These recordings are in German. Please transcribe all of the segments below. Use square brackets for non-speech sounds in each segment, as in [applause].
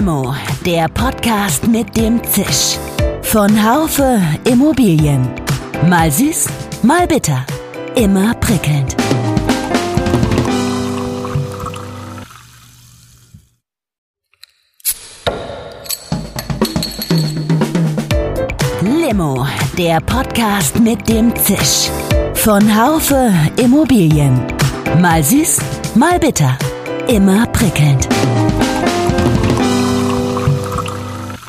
Limo, der Podcast mit dem Zisch. Von Haufe Immobilien. Mal süß, mal bitter. Immer prickelnd. Limo, der Podcast mit dem Zisch. Von Haufe Immobilien. Mal süß, mal bitter. Immer prickelnd.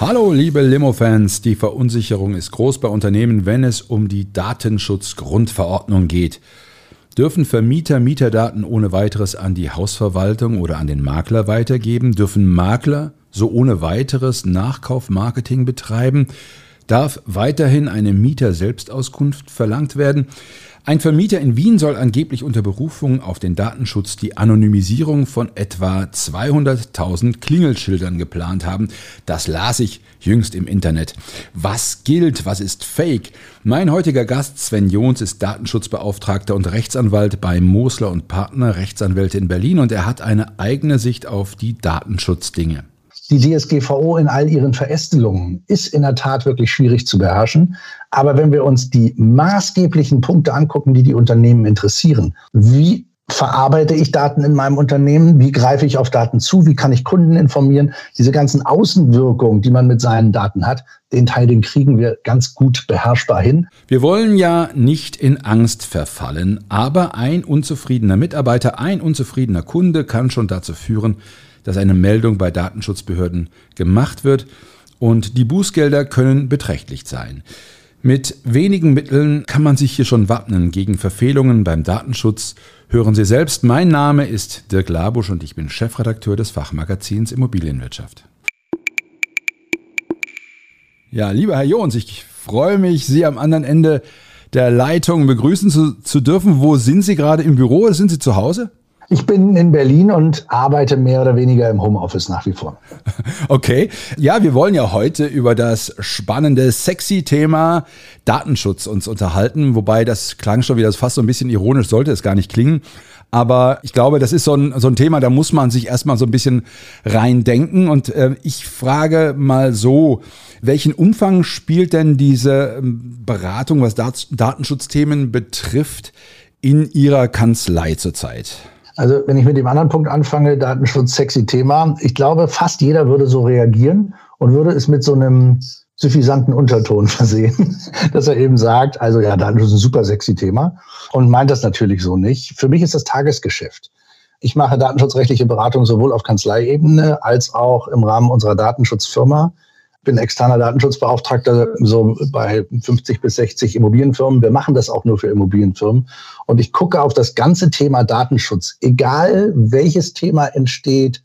Hallo liebe Limo-Fans, die Verunsicherung ist groß bei Unternehmen, wenn es um die Datenschutzgrundverordnung geht. Dürfen Vermieter Mieterdaten ohne weiteres an die Hausverwaltung oder an den Makler weitergeben? Dürfen Makler so ohne weiteres Nachkaufmarketing betreiben? Darf weiterhin eine Mieter-Selbstauskunft verlangt werden? Ein Vermieter in Wien soll angeblich unter Berufung auf den Datenschutz die Anonymisierung von etwa 200.000 Klingelschildern geplant haben. Das las ich jüngst im Internet. Was gilt, was ist Fake? Mein heutiger Gast Sven Jons ist Datenschutzbeauftragter und Rechtsanwalt bei Mosler und Partner Rechtsanwälte in Berlin und er hat eine eigene Sicht auf die Datenschutzdinge. Die DSGVO in all ihren Verästelungen ist in der Tat wirklich schwierig zu beherrschen. Aber wenn wir uns die maßgeblichen Punkte angucken, die die Unternehmen interessieren, wie verarbeite ich Daten in meinem Unternehmen? Wie greife ich auf Daten zu? Wie kann ich Kunden informieren? Diese ganzen Außenwirkungen, die man mit seinen Daten hat, den Teil, den kriegen wir ganz gut beherrschbar hin. Wir wollen ja nicht in Angst verfallen, aber ein unzufriedener Mitarbeiter, ein unzufriedener Kunde kann schon dazu führen, dass eine Meldung bei Datenschutzbehörden gemacht wird und die Bußgelder können beträchtlich sein. Mit wenigen Mitteln kann man sich hier schon wappnen gegen Verfehlungen beim Datenschutz. Hören Sie selbst, mein Name ist Dirk Labusch und ich bin Chefredakteur des Fachmagazins Immobilienwirtschaft. Ja, lieber Herr Jons, ich freue mich, Sie am anderen Ende der Leitung begrüßen zu, zu dürfen. Wo sind Sie gerade im Büro sind Sie zu Hause? Ich bin in Berlin und arbeite mehr oder weniger im Homeoffice nach wie vor. [laughs] Okay. Ja, wir wollen ja heute über das spannende, sexy Thema Datenschutz uns unterhalten. Wobei das klang schon wieder fast so ein bisschen ironisch, sollte es gar nicht klingen. Aber ich glaube, das ist so ein, so ein Thema, da muss man sich erstmal so ein bisschen reindenken. Und äh, ich frage mal so, welchen Umfang spielt denn diese ähm, Beratung, was Datenschutzthemen betrifft, in Ihrer Kanzlei zurzeit? Also wenn ich mit dem anderen Punkt anfange, Datenschutz, sexy Thema. Ich glaube, fast jeder würde so reagieren und würde es mit so einem suffisanten Unterton [laughs] versehen, dass er eben sagt, also ja, Datenschutz ist ein super sexy Thema und meint das natürlich so nicht. Für mich ist das Tagesgeschäft. Ich mache datenschutzrechtliche Beratung sowohl auf Kanzleiebene als auch im Rahmen unserer Datenschutzfirma bin externer Datenschutzbeauftragter so bei 50 bis 60 Immobilienfirmen. Wir machen das auch nur für Immobilienfirmen. Und ich gucke auf das ganze Thema Datenschutz. Egal welches Thema entsteht,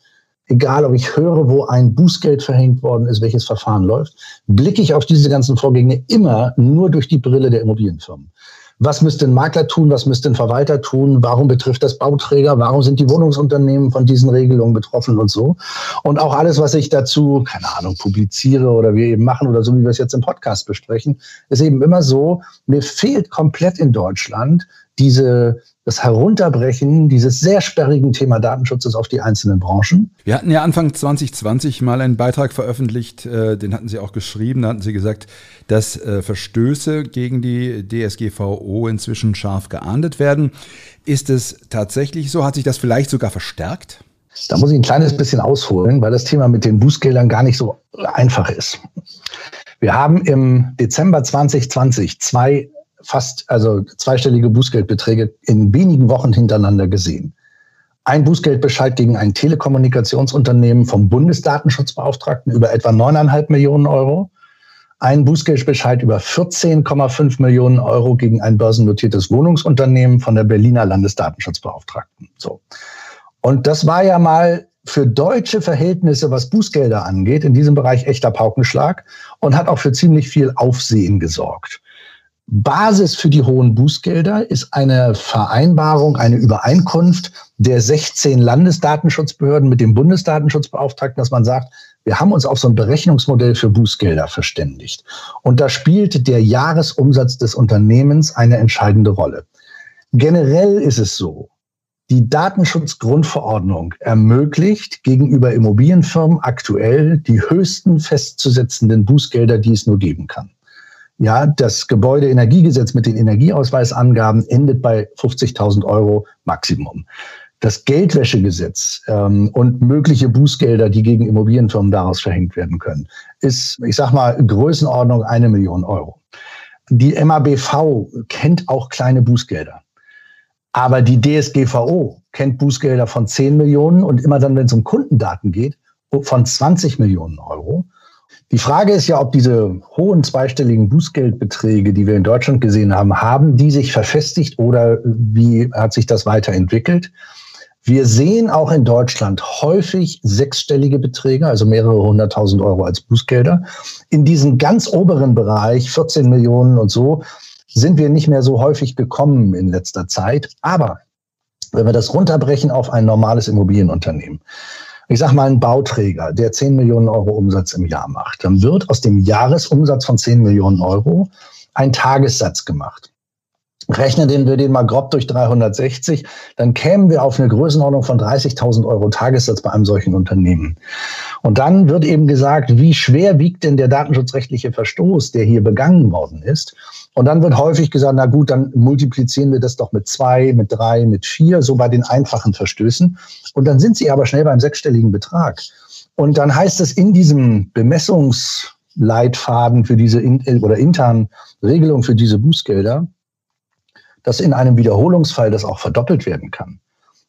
egal ob ich höre, wo ein Bußgeld verhängt worden ist, welches Verfahren läuft, blicke ich auf diese ganzen Vorgänge immer nur durch die Brille der Immobilienfirmen. Was müsste ein Makler tun? Was müsste ein Verwalter tun? Warum betrifft das Bauträger? Warum sind die Wohnungsunternehmen von diesen Regelungen betroffen und so? Und auch alles, was ich dazu, keine Ahnung, publiziere oder wir eben machen oder so, wie wir es jetzt im Podcast besprechen, ist eben immer so, mir fehlt komplett in Deutschland diese, das Herunterbrechen dieses sehr sperrigen Thema Datenschutzes auf die einzelnen Branchen. Wir hatten ja Anfang 2020 mal einen Beitrag veröffentlicht, äh, den hatten Sie auch geschrieben, da hatten Sie gesagt, dass äh, Verstöße gegen die DSGVO inzwischen scharf geahndet werden. Ist es tatsächlich so? Hat sich das vielleicht sogar verstärkt? Da muss ich ein kleines bisschen ausholen, weil das Thema mit den Bußgeldern gar nicht so einfach ist. Wir haben im Dezember 2020 zwei fast, also zweistellige Bußgeldbeträge in wenigen Wochen hintereinander gesehen. Ein Bußgeldbescheid gegen ein Telekommunikationsunternehmen vom Bundesdatenschutzbeauftragten über etwa 9,5 Millionen Euro. Ein Bußgeldbescheid über 14,5 Millionen Euro gegen ein börsennotiertes Wohnungsunternehmen von der Berliner Landesdatenschutzbeauftragten. So. Und das war ja mal für deutsche Verhältnisse, was Bußgelder angeht, in diesem Bereich echter Paukenschlag und hat auch für ziemlich viel Aufsehen gesorgt. Basis für die hohen Bußgelder ist eine Vereinbarung, eine Übereinkunft der 16 Landesdatenschutzbehörden mit dem Bundesdatenschutzbeauftragten, dass man sagt, wir haben uns auf so ein Berechnungsmodell für Bußgelder verständigt. Und da spielt der Jahresumsatz des Unternehmens eine entscheidende Rolle. Generell ist es so, Die Datenschutzgrundverordnung ermöglicht gegenüber Immobilienfirmen aktuell die höchsten festzusetzenden Bußgelder, die es nur geben kann. Ja, das Gebäudeenergiegesetz mit den Energieausweisangaben endet bei 50.000 Euro Maximum. Das Geldwäschegesetz ähm, und mögliche Bußgelder, die gegen Immobilienfirmen daraus verhängt werden können, ist, ich sag mal, Größenordnung eine Million Euro. Die MABV kennt auch kleine Bußgelder. Aber die DSGVO kennt Bußgelder von 10 Millionen und immer dann, wenn es um Kundendaten geht, von 20 Millionen Euro. Die Frage ist ja, ob diese hohen zweistelligen Bußgeldbeträge, die wir in Deutschland gesehen haben, haben die sich verfestigt oder wie hat sich das weiterentwickelt? Wir sehen auch in Deutschland häufig sechsstellige Beträge, also mehrere hunderttausend Euro als Bußgelder. In diesen ganz oberen Bereich, 14 Millionen und so, sind wir nicht mehr so häufig gekommen in letzter Zeit. Aber wenn wir das runterbrechen auf ein normales Immobilienunternehmen, ich sage mal einen Bauträger, der 10 Millionen Euro Umsatz im Jahr macht, dann wird aus dem Jahresumsatz von 10 Millionen Euro ein Tagessatz gemacht. Rechnen wir den mal grob durch 360, dann kämen wir auf eine Größenordnung von 30.000 Euro Tagessatz bei einem solchen Unternehmen. Und dann wird eben gesagt, wie schwer wiegt denn der datenschutzrechtliche Verstoß, der hier begangen worden ist? Und dann wird häufig gesagt, na gut, dann multiplizieren wir das doch mit zwei, mit drei, mit vier, so bei den einfachen Verstößen. Und dann sind sie aber schnell beim sechsstelligen Betrag. Und dann heißt es in diesem Bemessungsleitfaden für diese in, oder internen Regelung für diese Bußgelder, dass in einem Wiederholungsfall das auch verdoppelt werden kann.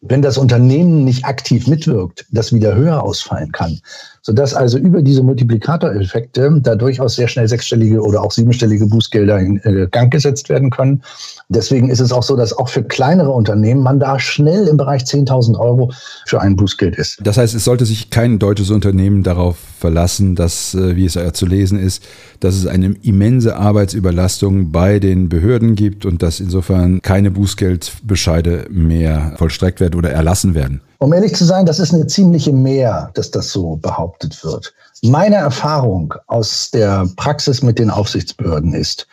Wenn das Unternehmen nicht aktiv mitwirkt, das wieder höher ausfallen kann, sodass also über diese Multiplikatoreffekte da durchaus sehr schnell sechsstellige oder auch siebenstellige Bußgelder in äh, Gang gesetzt werden können. Deswegen ist es auch so, dass auch für kleinere Unternehmen man da schnell im Bereich 10.000 Euro für ein Bußgeld ist. Das heißt, es sollte sich kein deutsches Unternehmen darauf verlassen, dass, äh, wie es ja zu lesen ist, dass es eine immense Arbeitsüberlastung bei den Behörden gibt und dass insofern keine Bußgeldbescheide mehr vollstreckt werden oder erlassen werden. Um ehrlich zu sein, das ist eine ziemliche Mehr, dass das so behauptet wird. Meine Erfahrung aus der Praxis mit den Aufsichtsbehörden ist,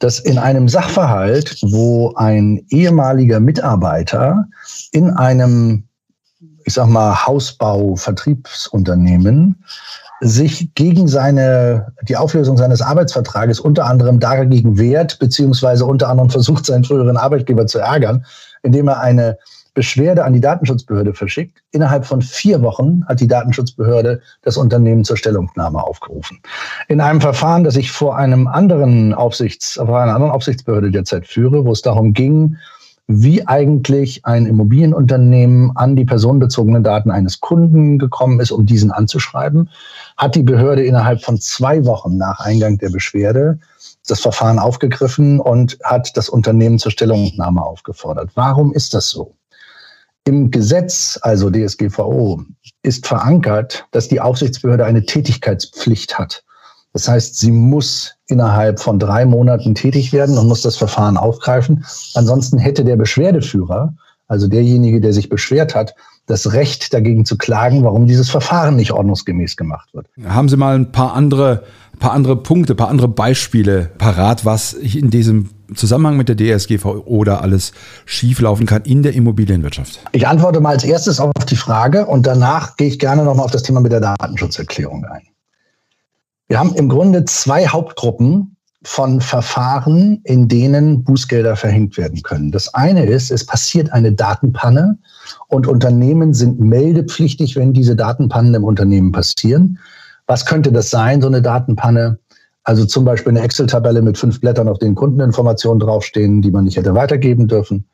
dass in einem Sachverhalt, wo ein ehemaliger Mitarbeiter in einem, ich sag mal, Hausbau-Vertriebsunternehmen sich gegen seine, die Auflösung seines Arbeitsvertrages unter anderem dagegen wehrt, beziehungsweise unter anderem versucht, seinen früheren Arbeitgeber zu ärgern, indem er eine Beschwerde an die Datenschutzbehörde verschickt. Innerhalb von vier Wochen hat die Datenschutzbehörde das Unternehmen zur Stellungnahme aufgerufen. In einem Verfahren, das ich vor einem anderen Aufsichts, vor einer anderen Aufsichtsbehörde derzeit führe, wo es darum ging, wie eigentlich ein Immobilienunternehmen an die personenbezogenen Daten eines Kunden gekommen ist, um diesen anzuschreiben, hat die Behörde innerhalb von zwei Wochen nach Eingang der Beschwerde das Verfahren aufgegriffen und hat das Unternehmen zur Stellungnahme aufgefordert. Warum ist das so? Im Gesetz, also DSGVO, ist verankert, dass die Aufsichtsbehörde eine Tätigkeitspflicht hat. Das heißt, sie muss innerhalb von drei Monaten tätig werden und muss das Verfahren aufgreifen. Ansonsten hätte der Beschwerdeführer, also derjenige, der sich beschwert hat, das Recht dagegen zu klagen, warum dieses Verfahren nicht ordnungsgemäß gemacht wird. Haben Sie mal ein paar andere, paar andere Punkte, paar andere Beispiele parat, was in diesem Zusammenhang mit der DSGVO oder alles schieflaufen kann in der Immobilienwirtschaft? Ich antworte mal als erstes auf die Frage und danach gehe ich gerne nochmal auf das Thema mit der Datenschutzerklärung ein. Wir haben im Grunde zwei Hauptgruppen von Verfahren, in denen Bußgelder verhängt werden können. Das eine ist, es passiert eine Datenpanne und Unternehmen sind meldepflichtig, wenn diese Datenpannen im Unternehmen passieren. Was könnte das sein, so eine Datenpanne? Also zum Beispiel eine Excel-Tabelle mit fünf Blättern, auf denen Kundeninformationen draufstehen, die man nicht hätte weitergeben dürfen.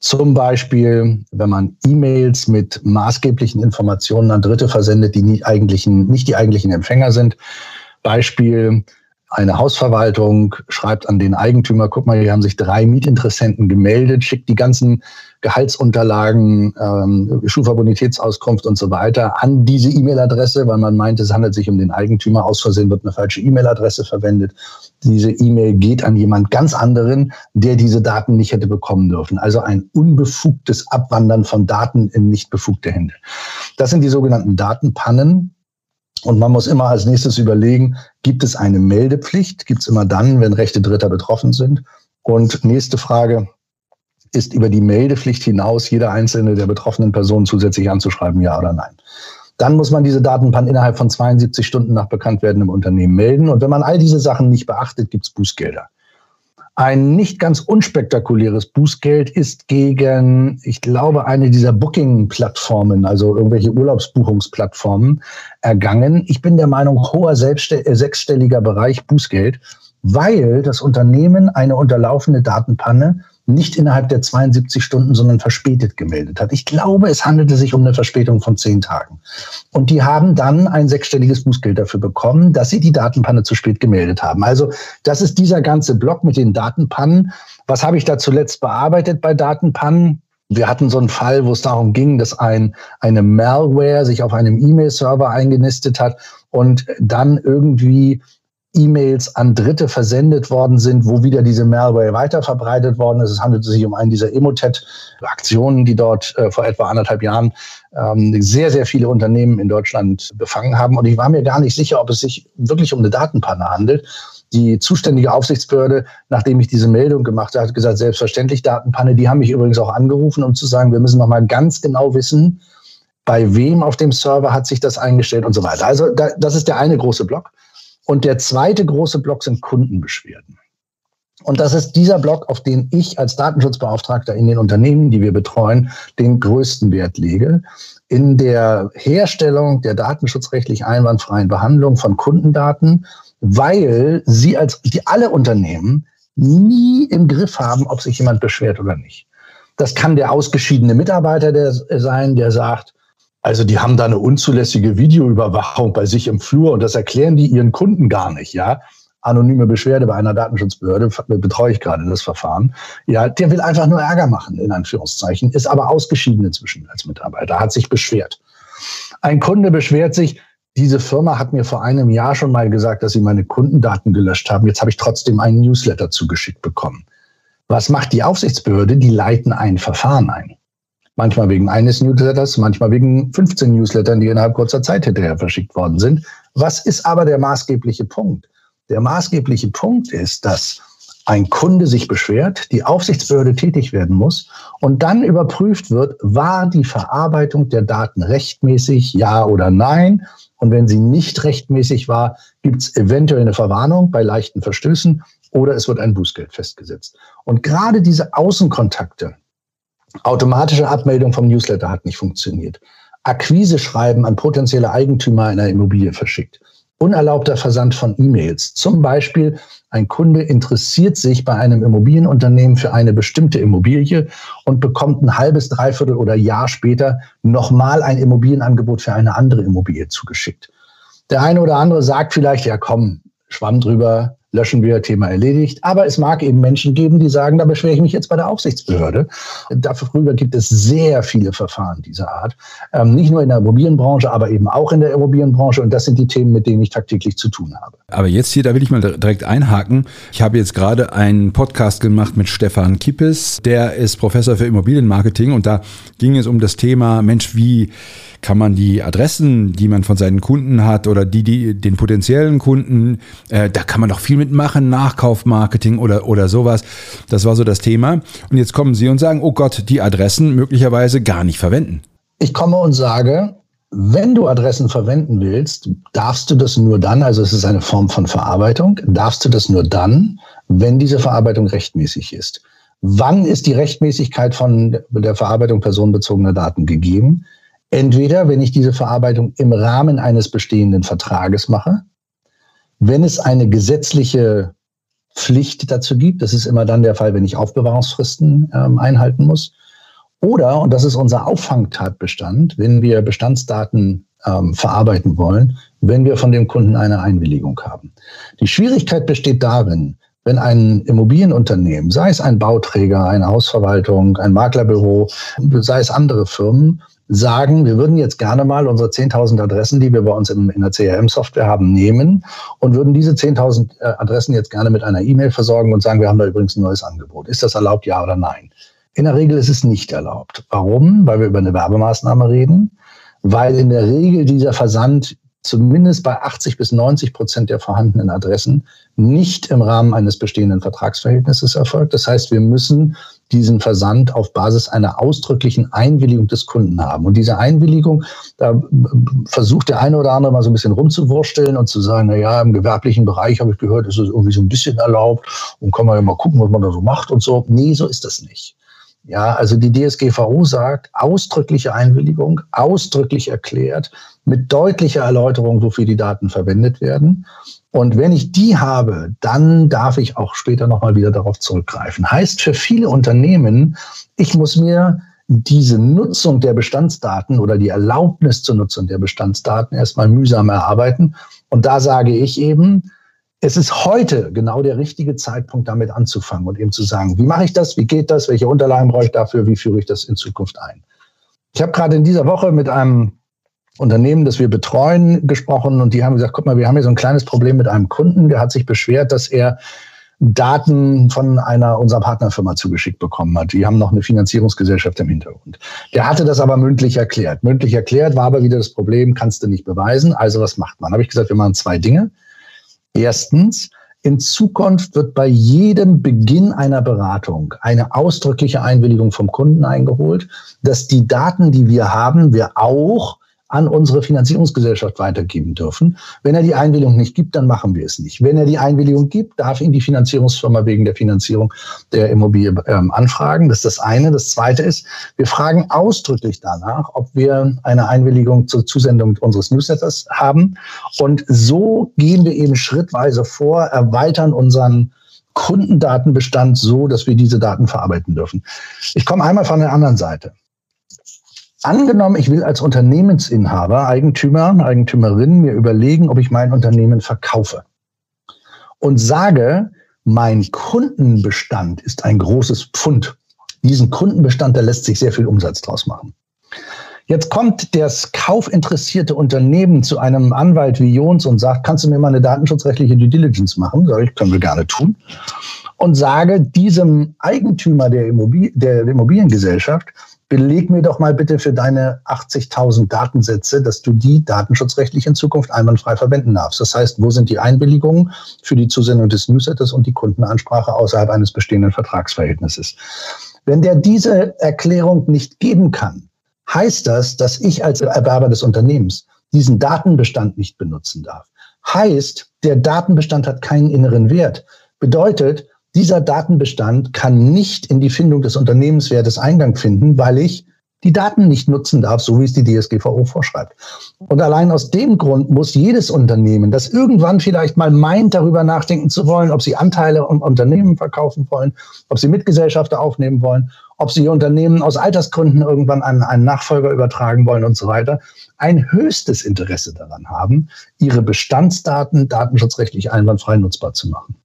Zum Beispiel, wenn man E-Mails mit maßgeblichen Informationen an Dritte versendet, die nicht, eigentlichen, nicht die eigentlichen Empfänger sind. Beispiel, eine Hausverwaltung schreibt an den Eigentümer, guck mal, hier haben sich drei Mietinteressenten gemeldet, schickt die ganzen Gehaltsunterlagen, ähm, Schufa-Bonitätsauskunft und so weiter an diese E-Mail-Adresse, weil man meint, es handelt sich um den Eigentümer. Aus Versehen wird eine falsche E-Mail-Adresse verwendet. Diese E-Mail geht an jemand ganz anderen, der diese Daten nicht hätte bekommen dürfen. Also ein unbefugtes Abwandern von Daten in nicht befugte Hände. Das sind die sogenannten Datenpannen. Und man muss immer als nächstes überlegen, gibt es eine Meldepflicht? Gibt es immer dann, wenn Rechte Dritter betroffen sind? Und nächste Frage, ist über die Meldepflicht hinaus jede einzelne der betroffenen Personen zusätzlich anzuschreiben, ja oder nein. Dann muss man diese Datenpannen innerhalb von 72 Stunden nach Bekanntwerden im Unternehmen melden. Und wenn man all diese Sachen nicht beachtet, gibt es Bußgelder. Ein nicht ganz unspektakuläres Bußgeld ist gegen, ich glaube, eine dieser Booking-Plattformen, also irgendwelche Urlaubsbuchungsplattformen, ergangen. Ich bin der Meinung, hoher äh, sechsstelliger Bereich Bußgeld, weil das Unternehmen eine unterlaufene Datenpanne nicht innerhalb der 72 Stunden, sondern verspätet gemeldet hat. Ich glaube, es handelte sich um eine Verspätung von zehn Tagen. Und die haben dann ein sechsstelliges Bußgeld dafür bekommen, dass sie die Datenpanne zu spät gemeldet haben. Also das ist dieser ganze Block mit den Datenpannen. Was habe ich da zuletzt bearbeitet bei Datenpannen? Wir hatten so einen Fall, wo es darum ging, dass ein, eine Malware sich auf einem E-Mail-Server eingenistet hat und dann irgendwie E-Mails an Dritte versendet worden sind, wo wieder diese Malware weiterverbreitet worden ist. Es handelt sich um einen dieser Emotet-Aktionen, die dort äh, vor etwa anderthalb Jahren ähm, sehr, sehr viele Unternehmen in Deutschland befangen haben. Und ich war mir gar nicht sicher, ob es sich wirklich um eine Datenpanne handelt. Die zuständige Aufsichtsbehörde, nachdem ich diese Meldung gemacht habe, hat gesagt, selbstverständlich Datenpanne. Die haben mich übrigens auch angerufen, um zu sagen, wir müssen noch mal ganz genau wissen, bei wem auf dem Server hat sich das eingestellt und so weiter. Also da, das ist der eine große Block. Und der zweite große Block sind Kundenbeschwerden. Und das ist dieser Block, auf den ich als Datenschutzbeauftragter in den Unternehmen, die wir betreuen, den größten Wert lege. In der Herstellung der datenschutzrechtlich einwandfreien Behandlung von Kundendaten, weil sie als die alle Unternehmen nie im Griff haben, ob sich jemand beschwert oder nicht. Das kann der ausgeschiedene Mitarbeiter der, sein, der sagt, also die haben da eine unzulässige Videoüberwachung bei sich im Flur und das erklären die ihren Kunden gar nicht, ja. Anonyme Beschwerde bei einer Datenschutzbehörde, betreue ich gerade das Verfahren. Ja, der will einfach nur Ärger machen, in Anführungszeichen, ist aber ausgeschieden inzwischen als Mitarbeiter, hat sich beschwert. Ein Kunde beschwert sich, diese Firma hat mir vor einem Jahr schon mal gesagt, dass sie meine Kundendaten gelöscht haben. Jetzt habe ich trotzdem einen Newsletter zugeschickt bekommen. Was macht die Aufsichtsbehörde? Die leiten ein Verfahren ein. Manchmal wegen eines Newsletters, manchmal wegen 15 Newslettern, die innerhalb kurzer Zeit hinterher verschickt worden sind. Was ist aber der maßgebliche Punkt? Der maßgebliche Punkt ist, dass ein Kunde sich beschwert, die Aufsichtsbehörde tätig werden muss und dann überprüft wird, war die Verarbeitung der Daten rechtmäßig, ja oder nein. Und wenn sie nicht rechtmäßig war, gibt es eventuell eine Verwarnung bei leichten Verstößen oder es wird ein Bußgeld festgesetzt. Und gerade diese Außenkontakte, Automatische Abmeldung vom Newsletter hat nicht funktioniert. Akquise-Schreiben an potenzielle Eigentümer einer Immobilie verschickt. Unerlaubter Versand von E-Mails. Zum Beispiel, ein Kunde interessiert sich bei einem Immobilienunternehmen für eine bestimmte Immobilie und bekommt ein halbes, dreiviertel oder Jahr später nochmal ein Immobilienangebot für eine andere Immobilie zugeschickt. Der eine oder andere sagt vielleicht, ja komm, Schwamm drüber, löschen wir, Thema erledigt. Aber es mag eben Menschen geben, die sagen, da beschwere ich mich jetzt bei der Aufsichtsbehörde. Darüber gibt es sehr viele Verfahren dieser Art. Ähm, nicht nur in der Immobilienbranche, aber eben auch in der Immobilienbranche. Und das sind die Themen, mit denen ich tagtäglich zu tun habe. Aber jetzt hier, da will ich mal direkt einhaken. Ich habe jetzt gerade einen Podcast gemacht mit Stefan Kippes. Der ist Professor für Immobilienmarketing und da ging es um das Thema, Mensch, wie kann man die Adressen, die man von seinen Kunden hat oder die, die den potenziellen Kunden, äh, da kann man doch viel mitmachen, Nachkaufmarketing oder, oder sowas. Das war so das Thema. Und jetzt kommen Sie und sagen, oh Gott, die Adressen möglicherweise gar nicht verwenden. Ich komme und sage, wenn du Adressen verwenden willst, darfst du das nur dann, also es ist eine Form von Verarbeitung, darfst du das nur dann, wenn diese Verarbeitung rechtmäßig ist. Wann ist die Rechtmäßigkeit von der Verarbeitung personenbezogener Daten gegeben? Entweder, wenn ich diese Verarbeitung im Rahmen eines bestehenden Vertrages mache, wenn es eine gesetzliche Pflicht dazu gibt, das ist immer dann der Fall, wenn ich Aufbewahrungsfristen ähm, einhalten muss, oder, und das ist unser Auffangtatbestand, wenn wir Bestandsdaten ähm, verarbeiten wollen, wenn wir von dem Kunden eine Einwilligung haben. Die Schwierigkeit besteht darin, wenn ein Immobilienunternehmen, sei es ein Bauträger, eine Hausverwaltung, ein Maklerbüro, sei es andere Firmen, sagen, wir würden jetzt gerne mal unsere 10.000 Adressen, die wir bei uns in, in der CRM-Software haben, nehmen und würden diese 10.000 äh, Adressen jetzt gerne mit einer E-Mail versorgen und sagen, wir haben da übrigens ein neues Angebot. Ist das erlaubt, ja oder nein? In der Regel ist es nicht erlaubt. Warum? Weil wir über eine Werbemaßnahme reden, weil in der Regel dieser Versand zumindest bei 80 bis 90 Prozent der vorhandenen Adressen nicht im Rahmen eines bestehenden Vertragsverhältnisses erfolgt. Das heißt, wir müssen diesen Versand auf Basis einer ausdrücklichen Einwilligung des Kunden haben. Und diese Einwilligung, da versucht der eine oder andere mal so ein bisschen rumzuwursteln und zu sagen, na ja, im gewerblichen Bereich habe ich gehört, ist es irgendwie so ein bisschen erlaubt und kann man ja mal gucken, was man da so macht und so. Nee, so ist das nicht. Ja, also die DSGVO sagt, ausdrückliche Einwilligung, ausdrücklich erklärt, mit deutlicher Erläuterung, wofür die Daten verwendet werden. Und wenn ich die habe, dann darf ich auch später nochmal wieder darauf zurückgreifen. Heißt für viele Unternehmen, ich muss mir diese Nutzung der Bestandsdaten oder die Erlaubnis zur Nutzung der Bestandsdaten erstmal mühsam erarbeiten. Und da sage ich eben, es ist heute genau der richtige Zeitpunkt, damit anzufangen und eben zu sagen, wie mache ich das, wie geht das, welche Unterlagen brauche ich dafür, wie führe ich das in Zukunft ein. Ich habe gerade in dieser Woche mit einem Unternehmen, das wir betreuen, gesprochen und die haben gesagt, guck mal, wir haben hier so ein kleines Problem mit einem Kunden, der hat sich beschwert, dass er Daten von einer unserer Partnerfirma zugeschickt bekommen hat. Die haben noch eine Finanzierungsgesellschaft im Hintergrund. Der hatte das aber mündlich erklärt. Mündlich erklärt war aber wieder das Problem, kannst du nicht beweisen. Also was macht man? Habe ich gesagt, wir machen zwei Dinge. Erstens, in Zukunft wird bei jedem Beginn einer Beratung eine ausdrückliche Einwilligung vom Kunden eingeholt, dass die Daten, die wir haben, wir auch an unsere Finanzierungsgesellschaft weitergeben dürfen. Wenn er die Einwilligung nicht gibt, dann machen wir es nicht. Wenn er die Einwilligung gibt, darf ihn die Finanzierungsfirma wegen der Finanzierung der Immobilie ähm, anfragen. Das ist das eine. Das zweite ist, wir fragen ausdrücklich danach, ob wir eine Einwilligung zur Zusendung unseres Newsletters haben. Und so gehen wir eben schrittweise vor, erweitern unseren Kundendatenbestand so, dass wir diese Daten verarbeiten dürfen. Ich komme einmal von der anderen Seite. Angenommen, ich will als Unternehmensinhaber, Eigentümer, Eigentümerin mir überlegen, ob ich mein Unternehmen verkaufe und sage, mein Kundenbestand ist ein großes Pfund. Diesen Kundenbestand, da lässt sich sehr viel Umsatz draus machen. Jetzt kommt das kaufinteressierte Unternehmen zu einem Anwalt wie Jons und sagt, kannst du mir mal eine datenschutzrechtliche Due Diligence machen? Sag ich, können wir gerne tun. Und sage diesem Eigentümer der, Immobil der Immobiliengesellschaft, beleg mir doch mal bitte für deine 80.000 Datensätze, dass du die datenschutzrechtlich in Zukunft einwandfrei verwenden darfst. Das heißt, wo sind die Einwilligungen für die Zusendung des Newsletters und die Kundenansprache außerhalb eines bestehenden Vertragsverhältnisses? Wenn der diese Erklärung nicht geben kann, heißt das, dass ich als Erwerber des Unternehmens diesen Datenbestand nicht benutzen darf. Heißt, der Datenbestand hat keinen inneren Wert. Bedeutet, dieser Datenbestand kann nicht in die Findung des Unternehmenswertes Eingang finden, weil ich die Daten nicht nutzen darf, so wie es die DSGVO vorschreibt. Und allein aus dem Grund muss jedes Unternehmen, das irgendwann vielleicht mal meint, darüber nachdenken zu wollen, ob sie Anteile im Unternehmen verkaufen wollen, ob sie Mitgesellschafter aufnehmen wollen, ob sie ihr Unternehmen aus Altersgründen irgendwann an einen Nachfolger übertragen wollen und so weiter, ein höchstes Interesse daran haben, ihre Bestandsdaten datenschutzrechtlich einwandfrei nutzbar zu machen.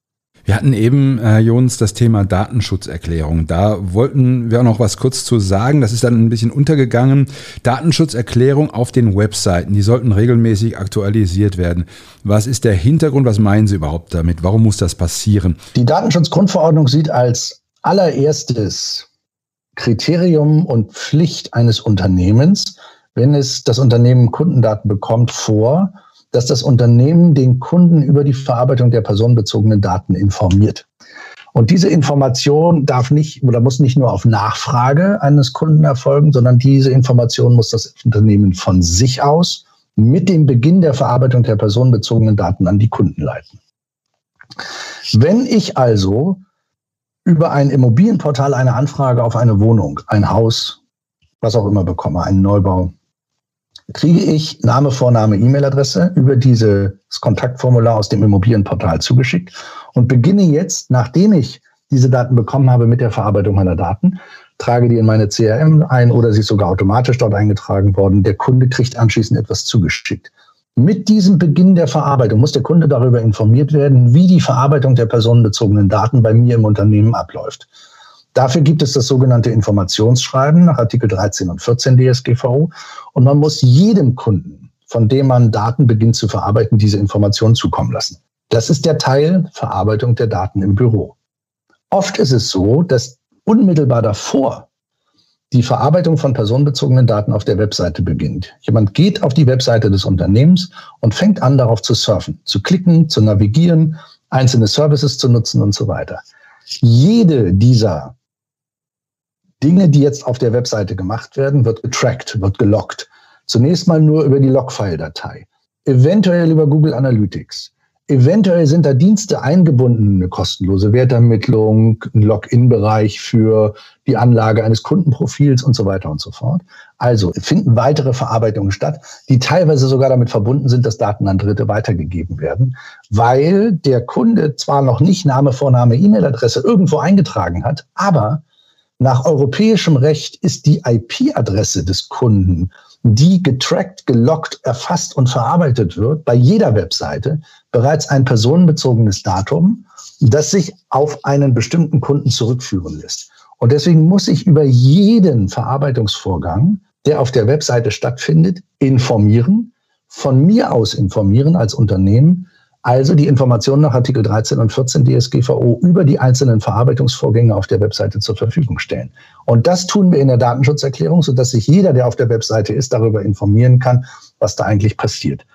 Wir hatten eben, Herr Jons, das Thema Datenschutzerklärung. Da wollten wir auch noch was kurz zu sagen. Das ist dann ein bisschen untergegangen. Datenschutzerklärung auf den Webseiten, die sollten regelmäßig aktualisiert werden. Was ist der Hintergrund? Was meinen Sie überhaupt damit? Warum muss das passieren? Die Datenschutzgrundverordnung sieht als allererstes Kriterium und Pflicht eines Unternehmens, wenn es das Unternehmen Kundendaten bekommt, vor, dass das Unternehmen den Kunden über die Verarbeitung der personenbezogenen Daten informiert. Und diese Information darf nicht oder muss nicht nur auf Nachfrage eines Kunden erfolgen, sondern diese Information muss das Unternehmen von sich aus mit dem Beginn der Verarbeitung der personenbezogenen Daten an die Kunden leiten. Wenn ich also über ein Immobilienportal eine Anfrage auf eine Wohnung, ein Haus, was auch immer bekomme, einen Neubau, kriege ich Name, Vorname, E-Mail-Adresse über dieses Kontaktformular aus dem Immobilienportal zugeschickt und beginne jetzt, nachdem ich diese Daten bekommen habe mit der Verarbeitung meiner Daten, trage die in meine CRM ein oder sie ist sogar automatisch dort eingetragen worden. Der Kunde kriegt anschließend etwas zugeschickt. Mit diesem Beginn der Verarbeitung muss der Kunde darüber informiert werden, wie die Verarbeitung der personenbezogenen Daten bei mir im Unternehmen abläuft. Dafür gibt es das sogenannte Informationsschreiben nach Artikel 13 und 14 DSGVO. Und man muss jedem Kunden, von dem man Daten beginnt zu verarbeiten, diese Informationen zukommen lassen. Das ist der Teil Verarbeitung der Daten im Büro. Oft ist es so, dass unmittelbar davor die Verarbeitung von personenbezogenen Daten auf der Webseite beginnt. Jemand geht auf die Webseite des Unternehmens und fängt an, darauf zu surfen, zu klicken, zu navigieren, einzelne Services zu nutzen und so weiter. Jede dieser Dinge, die jetzt auf der Webseite gemacht werden, wird getrackt, wird gelockt. Zunächst mal nur über die Logfile-Datei, eventuell über Google Analytics. Eventuell sind da Dienste eingebunden, eine kostenlose Wertermittlung, ein Login-Bereich für die Anlage eines Kundenprofils und so weiter und so fort. Also finden weitere Verarbeitungen statt, die teilweise sogar damit verbunden sind, dass Daten an Dritte weitergegeben werden, weil der Kunde zwar noch nicht Name, Vorname, E-Mail-Adresse irgendwo eingetragen hat, aber nach europäischem Recht ist die IP-Adresse des Kunden die getrackt, gelockt, erfasst und verarbeitet wird, bei jeder Webseite bereits ein personenbezogenes Datum, das sich auf einen bestimmten Kunden zurückführen lässt. Und deswegen muss ich über jeden Verarbeitungsvorgang, der auf der Webseite stattfindet, informieren, von mir aus informieren als Unternehmen, also die Informationen nach Artikel 13 und 14 DSGVO über die einzelnen Verarbeitungsvorgänge auf der Webseite zur Verfügung stellen. Und das tun wir in der Datenschutzerklärung, sodass sich jeder, der auf der Webseite ist, darüber informieren kann, was da eigentlich passiert.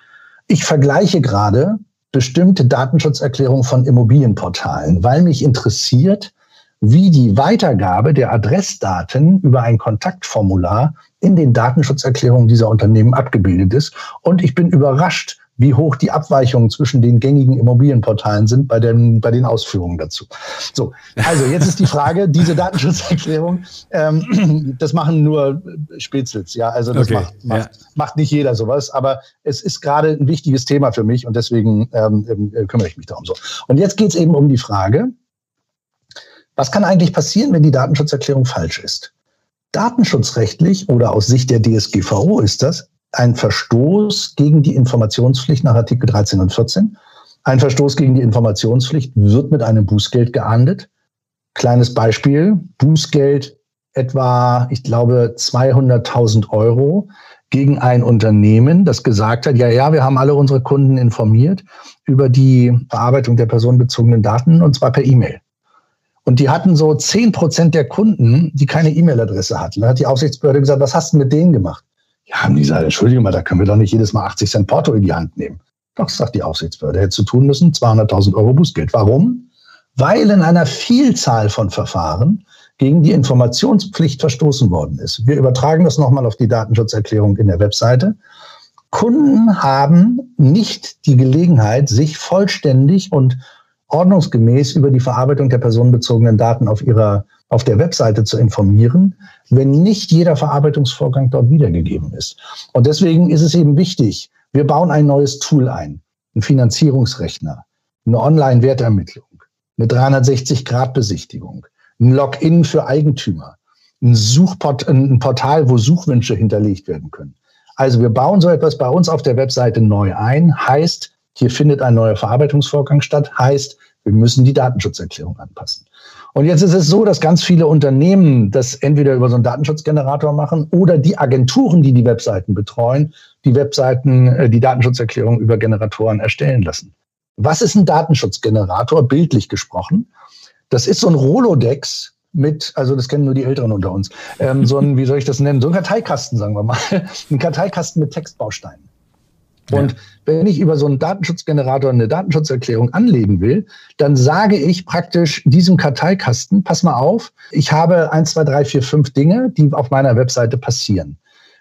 Ich vergleiche gerade bestimmte Datenschutzerklärungen von Immobilienportalen, weil mich interessiert, wie die Weitergabe der Adressdaten über ein Kontaktformular in den Datenschutzerklärungen dieser Unternehmen abgebildet ist. Und ich bin überrascht, wie hoch die Abweichungen zwischen den gängigen Immobilienportalen sind bei den, bei den Ausführungen dazu. So, also jetzt ist die Frage, [laughs] diese Datenschutzerklärung, ähm, [clears throat] das machen nur Spätzels, ja, also das okay, macht, macht, ja. macht nicht jeder sowas, aber es ist gerade ein wichtiges Thema für mich und deswegen ähm, äh, kümmere ich mich darum so. Und jetzt geht es eben um die Frage, was kann eigentlich passieren, wenn die Datenschutzerklärung falsch ist? Datenschutzrechtlich oder aus Sicht der DSGVO ist das ein Verstoß gegen die Informationspflicht nach Artikel 13 und 14. Ein Verstoß gegen die Informationspflicht wird mit einem Bußgeld geahndet. Kleines Beispiel, Bußgeld etwa, ich glaube, 200.000 Euro gegen ein Unternehmen, das gesagt hat, ja, ja, wir haben alle unsere Kunden informiert über die Verarbeitung der personenbezogenen Daten und zwar per E-Mail. Und die hatten so 10 Prozent der Kunden, die keine E-Mail-Adresse hatten. Da hat die Aufsichtsbehörde gesagt, was hast du mit denen gemacht? Ja, haben die gesagt, Entschuldigung mal, da können wir doch nicht jedes Mal 80 Cent Porto in die Hand nehmen. Doch, sagt die Aufsichtsbehörde, hätte zu tun müssen, 200.000 Euro Bußgeld. Warum? Weil in einer Vielzahl von Verfahren gegen die Informationspflicht verstoßen worden ist. Wir übertragen das nochmal auf die Datenschutzerklärung in der Webseite. Kunden haben nicht die Gelegenheit, sich vollständig und ordnungsgemäß über die Verarbeitung der personenbezogenen Daten auf ihrer auf der Webseite zu informieren, wenn nicht jeder Verarbeitungsvorgang dort wiedergegeben ist. Und deswegen ist es eben wichtig, wir bauen ein neues Tool ein, einen Finanzierungsrechner, eine Online-Wertermittlung, eine 360-Grad-Besichtigung, ein Login für Eigentümer, ein, Suchport ein Portal, wo Suchwünsche hinterlegt werden können. Also wir bauen so etwas bei uns auf der Webseite neu ein, heißt, hier findet ein neuer Verarbeitungsvorgang statt, heißt, wir müssen die Datenschutzerklärung anpassen. Und jetzt ist es so, dass ganz viele Unternehmen das entweder über so einen Datenschutzgenerator machen oder die Agenturen, die die Webseiten betreuen, die Webseiten, äh, die Datenschutzerklärung über Generatoren erstellen lassen. Was ist ein Datenschutzgenerator, bildlich gesprochen? Das ist so ein Rolodex mit, also das kennen nur die Älteren unter uns, ähm, so ein, wie soll ich das nennen, so ein Karteikasten, sagen wir mal, [laughs] ein Karteikasten mit Textbausteinen. Und wenn ich über so einen Datenschutzgenerator eine Datenschutzerklärung anlegen will, dann sage ich praktisch diesem Karteikasten, pass mal auf, ich habe eins, zwei, drei, vier, fünf Dinge, die auf meiner Webseite passieren.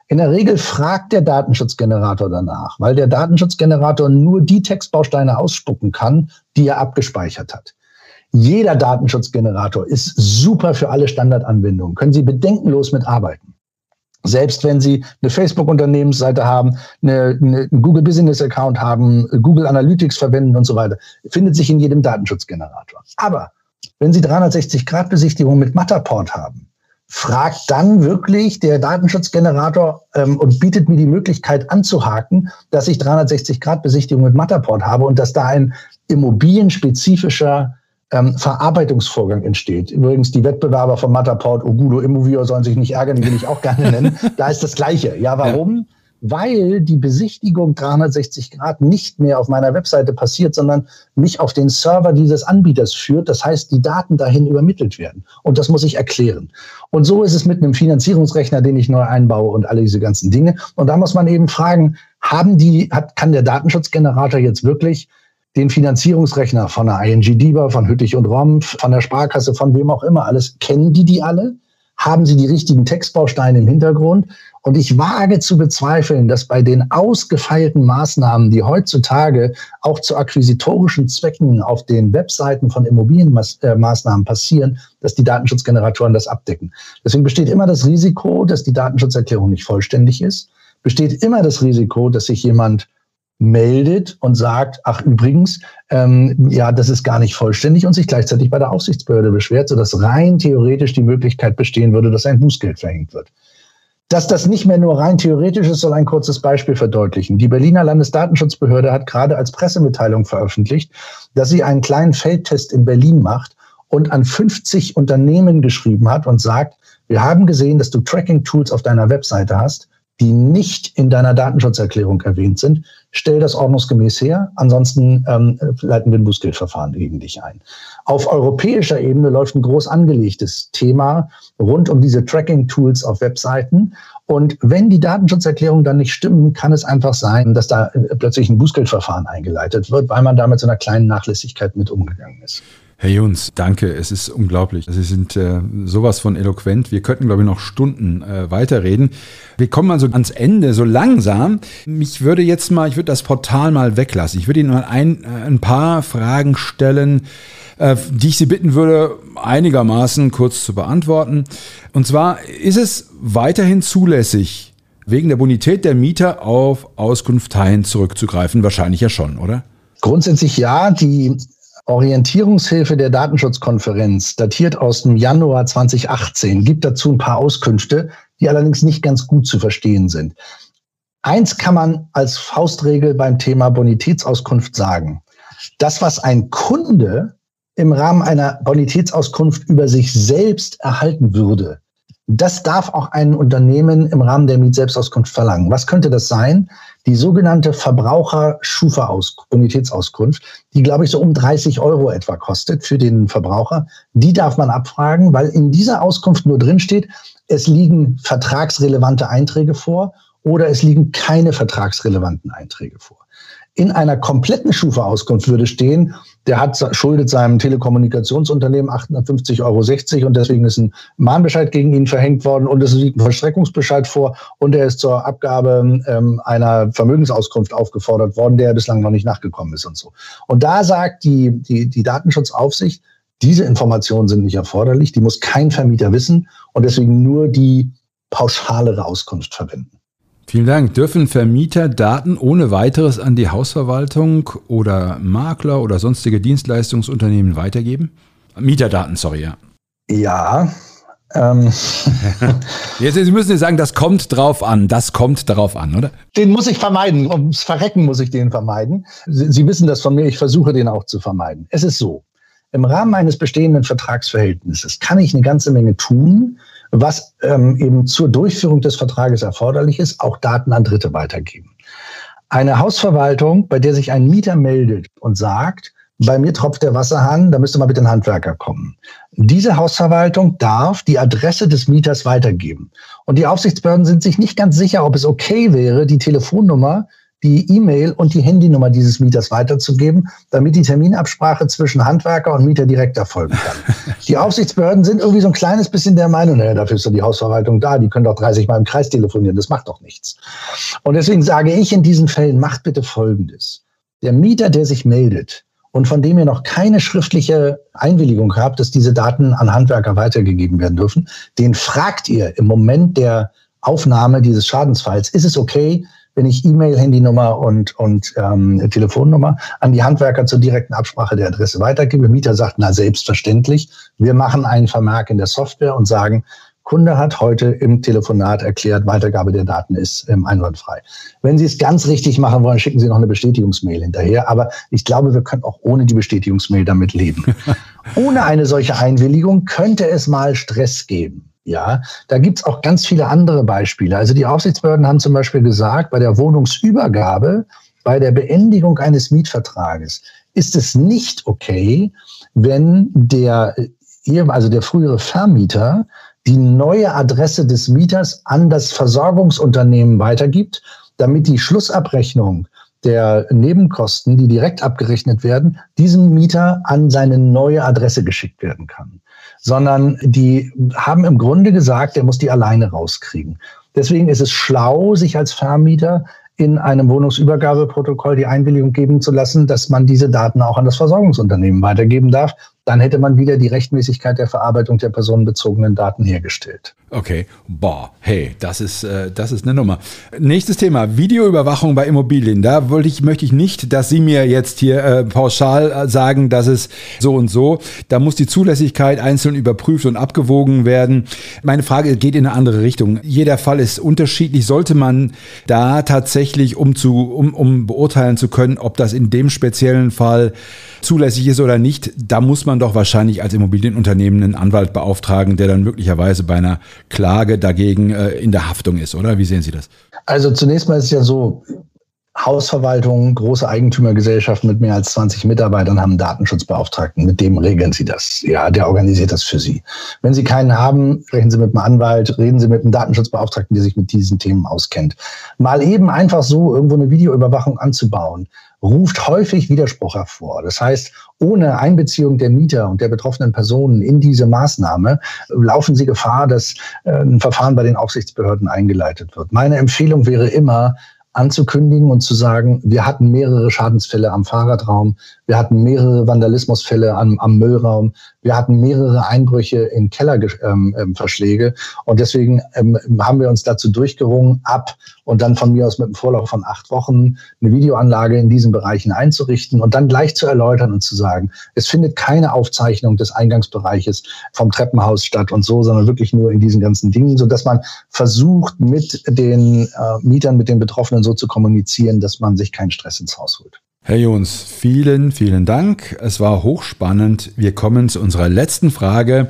In der Regel fragt der Datenschutzgenerator danach, weil der Datenschutzgenerator nur die Textbausteine ausspucken kann, die er abgespeichert hat. Jeder Datenschutzgenerator ist super für alle Standardanwendungen, können Sie bedenkenlos mitarbeiten. Selbst wenn Sie eine Facebook-Unternehmensseite haben, eine, eine, einen Google Business Account haben, Google Analytics verwenden und so weiter, findet sich in jedem Datenschutzgenerator. Aber wenn Sie 360-Grad-Besichtigung mit Matterport haben, fragt dann wirklich der Datenschutzgenerator ähm, und bietet mir die Möglichkeit anzuhaken, dass ich 360-Grad-Besichtigung mit Matterport habe und dass da ein immobilienspezifischer ähm, Verarbeitungsvorgang entsteht. Übrigens, die Wettbewerber von Matterport, Ogudo, Immovio sollen sich nicht ärgern, die will ich auch gerne [laughs] nennen. Da ist das Gleiche. Ja, warum? Ja. weil die Besichtigung 360 Grad nicht mehr auf meiner Webseite passiert, sondern mich auf den Server dieses Anbieters führt. Das heißt, die Daten dahin übermittelt werden. Und das muss ich erklären. Und so ist es mit einem Finanzierungsrechner, den ich neu einbaue und alle diese ganzen Dinge. Und da muss man eben fragen, haben die, hat, kann der Datenschutzgenerator jetzt wirklich den Finanzierungsrechner von der ING DIBA, von Hüttich und Rompf, von der Sparkasse, von wem auch immer alles, kennen die die alle? Haben sie die richtigen Textbausteine im Hintergrund? Und ich wage zu bezweifeln, dass bei den ausgefeilten Maßnahmen, die heutzutage auch zu akquisitorischen Zwecken auf den Webseiten von Immobilienmaßnahmen passieren, dass die Datenschutzgeneratoren das abdecken. Deswegen besteht immer das Risiko, dass die Datenschutzerklärung nicht vollständig ist. Besteht immer das Risiko, dass sich jemand meldet und sagt, ach übrigens, ähm, ja, das ist gar nicht vollständig und sich gleichzeitig bei der Aufsichtsbehörde beschwert, sodass rein theoretisch die Möglichkeit bestehen würde, dass ein Bußgeld verhängt wird. Dass das nicht mehr nur rein theoretisch ist, soll ein kurzes Beispiel verdeutlichen. Die Berliner Landesdatenschutzbehörde hat gerade als Pressemitteilung veröffentlicht, dass sie einen kleinen Feldtest in Berlin macht und an 50 Unternehmen geschrieben hat und sagt, wir haben gesehen, dass du Tracking-Tools auf deiner Webseite hast, die nicht in deiner Datenschutzerklärung erwähnt sind, stell das ordnungsgemäß her. Ansonsten ähm, leiten wir ein Bußgeldverfahren gegen dich ein. Auf europäischer Ebene läuft ein groß angelegtes Thema rund um diese Tracking-Tools auf Webseiten. Und wenn die Datenschutzerklärungen dann nicht stimmen, kann es einfach sein, dass da äh, plötzlich ein Bußgeldverfahren eingeleitet wird, weil man da mit so einer kleinen Nachlässigkeit mit umgegangen ist. Herr Juns, danke. Es ist unglaublich. Sie sind äh, sowas von eloquent. Wir könnten, glaube ich, noch Stunden äh, weiterreden. Wir kommen also ans Ende so langsam. Mich würde jetzt mal, ich würde das Portal mal weglassen. Ich würde Ihnen mal ein, äh, ein paar Fragen stellen, äh, die ich Sie bitten würde, einigermaßen kurz zu beantworten. Und zwar, ist es weiterhin zulässig, wegen der Bonität der Mieter auf Auskunftteilen zurückzugreifen? Wahrscheinlich ja schon, oder? Grundsätzlich ja. Die Orientierungshilfe der Datenschutzkonferenz, datiert aus dem Januar 2018, gibt dazu ein paar Auskünfte, die allerdings nicht ganz gut zu verstehen sind. Eins kann man als Faustregel beim Thema Bonitätsauskunft sagen. Das, was ein Kunde im Rahmen einer Bonitätsauskunft über sich selbst erhalten würde, das darf auch ein Unternehmen im Rahmen der Mietselbstauskunft verlangen. Was könnte das sein? Die sogenannte Verbraucher-Schufa-Bonitätsauskunft, die, glaube ich, so um 30 Euro etwa kostet für den Verbraucher. Die darf man abfragen, weil in dieser Auskunft nur drinsteht, es liegen vertragsrelevante Einträge vor oder es liegen keine vertragsrelevanten Einträge vor in einer kompletten Schufa-Auskunft würde stehen, der hat schuldet seinem Telekommunikationsunternehmen 850,60 Euro und deswegen ist ein Mahnbescheid gegen ihn verhängt worden und es liegt ein Verstreckungsbescheid vor und er ist zur Abgabe ähm, einer Vermögensauskunft aufgefordert worden, der bislang noch nicht nachgekommen ist und so. Und da sagt die, die, die Datenschutzaufsicht, diese Informationen sind nicht erforderlich, die muss kein Vermieter wissen und deswegen nur die pauschalere Auskunft verwenden. Vielen Dank. Dürfen Vermieter Daten ohne weiteres an die Hausverwaltung oder Makler oder sonstige Dienstleistungsunternehmen weitergeben? Mieterdaten, sorry, ja. Ja. Ähm. [laughs] Jetzt, Sie müssen jetzt sagen, das kommt drauf an. Das kommt darauf an, oder? Den muss ich vermeiden. Ums Verrecken muss ich den vermeiden. Sie, Sie wissen das von mir. Ich versuche den auch zu vermeiden. Es ist so. Im Rahmen eines bestehenden Vertragsverhältnisses kann ich eine ganze Menge tun, was ähm, eben zur Durchführung des Vertrages erforderlich ist, auch Daten an Dritte weitergeben. Eine Hausverwaltung, bei der sich ein Mieter meldet und sagt, bei mir tropft der Wasserhahn, da müsste mal bitte ein Handwerker kommen. Diese Hausverwaltung darf die Adresse des Mieters weitergeben. Und die Aufsichtsbehörden sind sich nicht ganz sicher, ob es okay wäre, die Telefonnummer die E-Mail und die Handynummer dieses Mieters weiterzugeben, damit die Terminabsprache zwischen Handwerker und Mieter direkt erfolgen kann. die Aufsichtsbehörden sind irgendwie so ein kleines bisschen der Meinung, naja, dafür ist doch die Hausverwaltung da, die können doch 30 Mal im Kreis telefonieren, das macht doch nichts. Und deswegen sage ich in diesen Fällen, macht bitte Folgendes. Der Mieter, der sich meldet und von dem ihr noch keine schriftliche Einwilligung habt, dass diese Daten an Handwerker weitergegeben werden dürfen, den fragt ihr im Moment der Aufnahme dieses Schadensfalls, ist es okay, wenn ich E-Mail, Handynummer und, und ähm, Telefonnummer an die Handwerker zur direkten Absprache der Adresse weitergebe. Mieter sagt, na selbstverständlich. Wir machen einen Vermerk in der Software und sagen, Kunde hat heute im Telefonat erklärt, Weitergabe der Daten ist ähm, einwandfrei. Wenn Sie es ganz richtig machen wollen, schicken Sie noch eine Bestätigungsmail hinterher. Aber ich glaube, wir können auch ohne die Bestätigungsmail damit leben. [laughs] ohne eine solche Einwilligung könnte es mal Stress geben. Ja, da gibt's auch ganz viele andere Beispiele. Also die Aufsichtsbehörden haben zum Beispiel gesagt, bei der Wohnungsübergabe, bei der Beendigung eines Mietvertrages ist es nicht okay, wenn der, also der frühere Vermieter die neue Adresse des Mieters an das Versorgungsunternehmen weitergibt, damit die Schlussabrechnung der Nebenkosten, die direkt abgerechnet werden, diesem Mieter an seine neue Adresse geschickt werden kann. Sondern die haben im Grunde gesagt, er muss die alleine rauskriegen. Deswegen ist es schlau, sich als Vermieter in einem Wohnungsübergabeprotokoll die Einwilligung geben zu lassen, dass man diese Daten auch an das Versorgungsunternehmen weitergeben darf. Dann hätte man wieder die Rechtmäßigkeit der Verarbeitung der personenbezogenen Daten hergestellt. Okay, boah, hey, das ist, äh, das ist eine Nummer. Nächstes Thema, Videoüberwachung bei Immobilien. Da wollte ich, möchte ich nicht, dass Sie mir jetzt hier äh, pauschal äh, sagen, dass es so und so. Da muss die Zulässigkeit einzeln überprüft und abgewogen werden. Meine Frage geht in eine andere Richtung. Jeder Fall ist unterschiedlich. Sollte man da tatsächlich, um zu, um, um beurteilen zu können, ob das in dem speziellen Fall zulässig ist oder nicht, da muss man doch wahrscheinlich als Immobilienunternehmen einen Anwalt beauftragen, der dann möglicherweise bei einer Klage dagegen äh, in der Haftung ist, oder? Wie sehen Sie das? Also zunächst mal ist es ja so, Hausverwaltungen, große Eigentümergesellschaften mit mehr als 20 Mitarbeitern haben einen Datenschutzbeauftragten. Mit dem regeln sie das. Ja, der organisiert das für sie. Wenn sie keinen haben, sprechen sie mit einem Anwalt, reden sie mit einem Datenschutzbeauftragten, der sich mit diesen Themen auskennt. Mal eben einfach so irgendwo eine Videoüberwachung anzubauen, ruft häufig Widerspruch hervor. Das heißt, ohne Einbeziehung der Mieter und der betroffenen Personen in diese Maßnahme laufen sie Gefahr, dass äh, ein Verfahren bei den Aufsichtsbehörden eingeleitet wird. Meine Empfehlung wäre immer, anzukündigen und zu sagen, wir hatten mehrere Schadensfälle am Fahrradraum, wir hatten mehrere Vandalismusfälle am, am Müllraum, wir hatten mehrere Einbrüche in Kellerverschläge ähm, ähm und deswegen ähm, haben wir uns dazu durchgerungen, ab und dann von mir aus mit einem Vorlauf von acht Wochen eine Videoanlage in diesen Bereichen einzurichten und dann gleich zu erläutern und zu sagen, es findet keine Aufzeichnung des Eingangsbereiches vom Treppenhaus statt und so, sondern wirklich nur in diesen ganzen Dingen, so dass man versucht, mit den äh, Mietern, mit den Betroffenen so zu kommunizieren, dass man sich keinen Stress ins Haus holt. Herr Jons, vielen, vielen Dank. Es war hochspannend. Wir kommen zu unserer letzten Frage.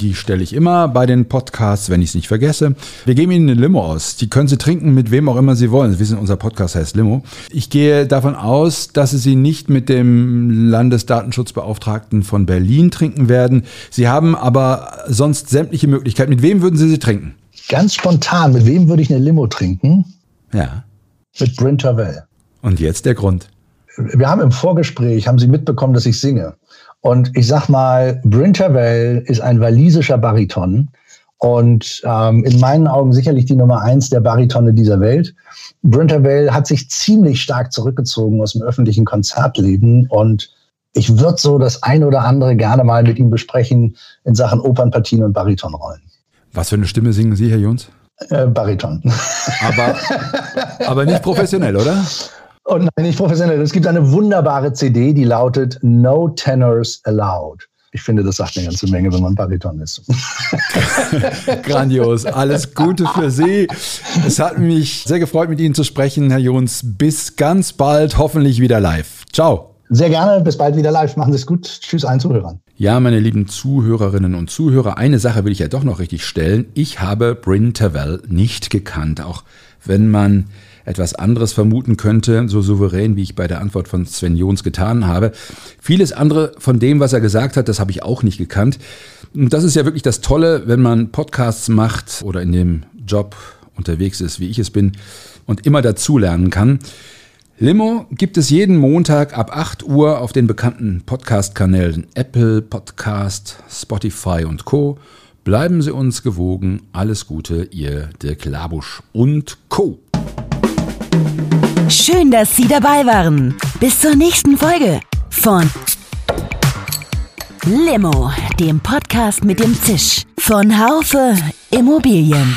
Die stelle ich immer bei den Podcasts, wenn ich es nicht vergesse. Wir geben Ihnen eine Limo aus. Die können Sie trinken mit wem auch immer Sie wollen. Sie wissen, unser Podcast heißt Limo. Ich gehe davon aus, dass Sie sie nicht mit dem Landesdatenschutzbeauftragten von Berlin trinken werden. Sie haben aber sonst sämtliche Möglichkeiten. Mit wem würden Sie sie trinken? Ganz spontan, mit wem würde ich eine Limo trinken? Ja. Mit Bryn Terwell. Und jetzt der Grund wir haben im Vorgespräch, haben Sie mitbekommen, dass ich singe. Und ich sag mal, Bryn Terwell ist ein walisischer Bariton und ähm, in meinen Augen sicherlich die Nummer eins der Baritone dieser Welt. Bryn Terwell hat sich ziemlich stark zurückgezogen aus dem öffentlichen Konzertleben und ich würde so das ein oder andere gerne mal mit ihm besprechen in Sachen Opernpartien und Baritonrollen. Was für eine Stimme singen Sie, Herr Jons? Äh, Bariton. Aber, aber nicht professionell, oder? Und nein, nicht professionell. Es gibt eine wunderbare CD, die lautet No Tenors Allowed. Ich finde, das sagt eine ganze Menge, wenn man Bariton ist. [laughs] Grandios. Alles Gute für Sie. Es hat mich sehr gefreut, mit Ihnen zu sprechen, Herr Jons. Bis ganz bald, hoffentlich wieder live. Ciao. Sehr gerne. Bis bald wieder live. Machen Sie es gut. Tschüss allen Zuhörern. Ja, meine lieben Zuhörerinnen und Zuhörer, eine Sache will ich ja doch noch richtig stellen. Ich habe Bryn Terwell nicht gekannt, auch wenn man etwas anderes vermuten könnte, so souverän, wie ich bei der Antwort von Sven Jons getan habe. Vieles andere von dem, was er gesagt hat, das habe ich auch nicht gekannt. Und das ist ja wirklich das Tolle, wenn man Podcasts macht oder in dem Job unterwegs ist, wie ich es bin, und immer dazulernen kann. Limo gibt es jeden Montag ab 8 Uhr auf den bekannten Podcast-Kanälen Apple Podcast, Spotify und Co. Bleiben Sie uns gewogen. Alles Gute, Ihr Dirk Labusch und Co. Schön, dass Sie dabei waren. Bis zur nächsten Folge von Limo, dem Podcast mit dem Zisch von Haufe Immobilien.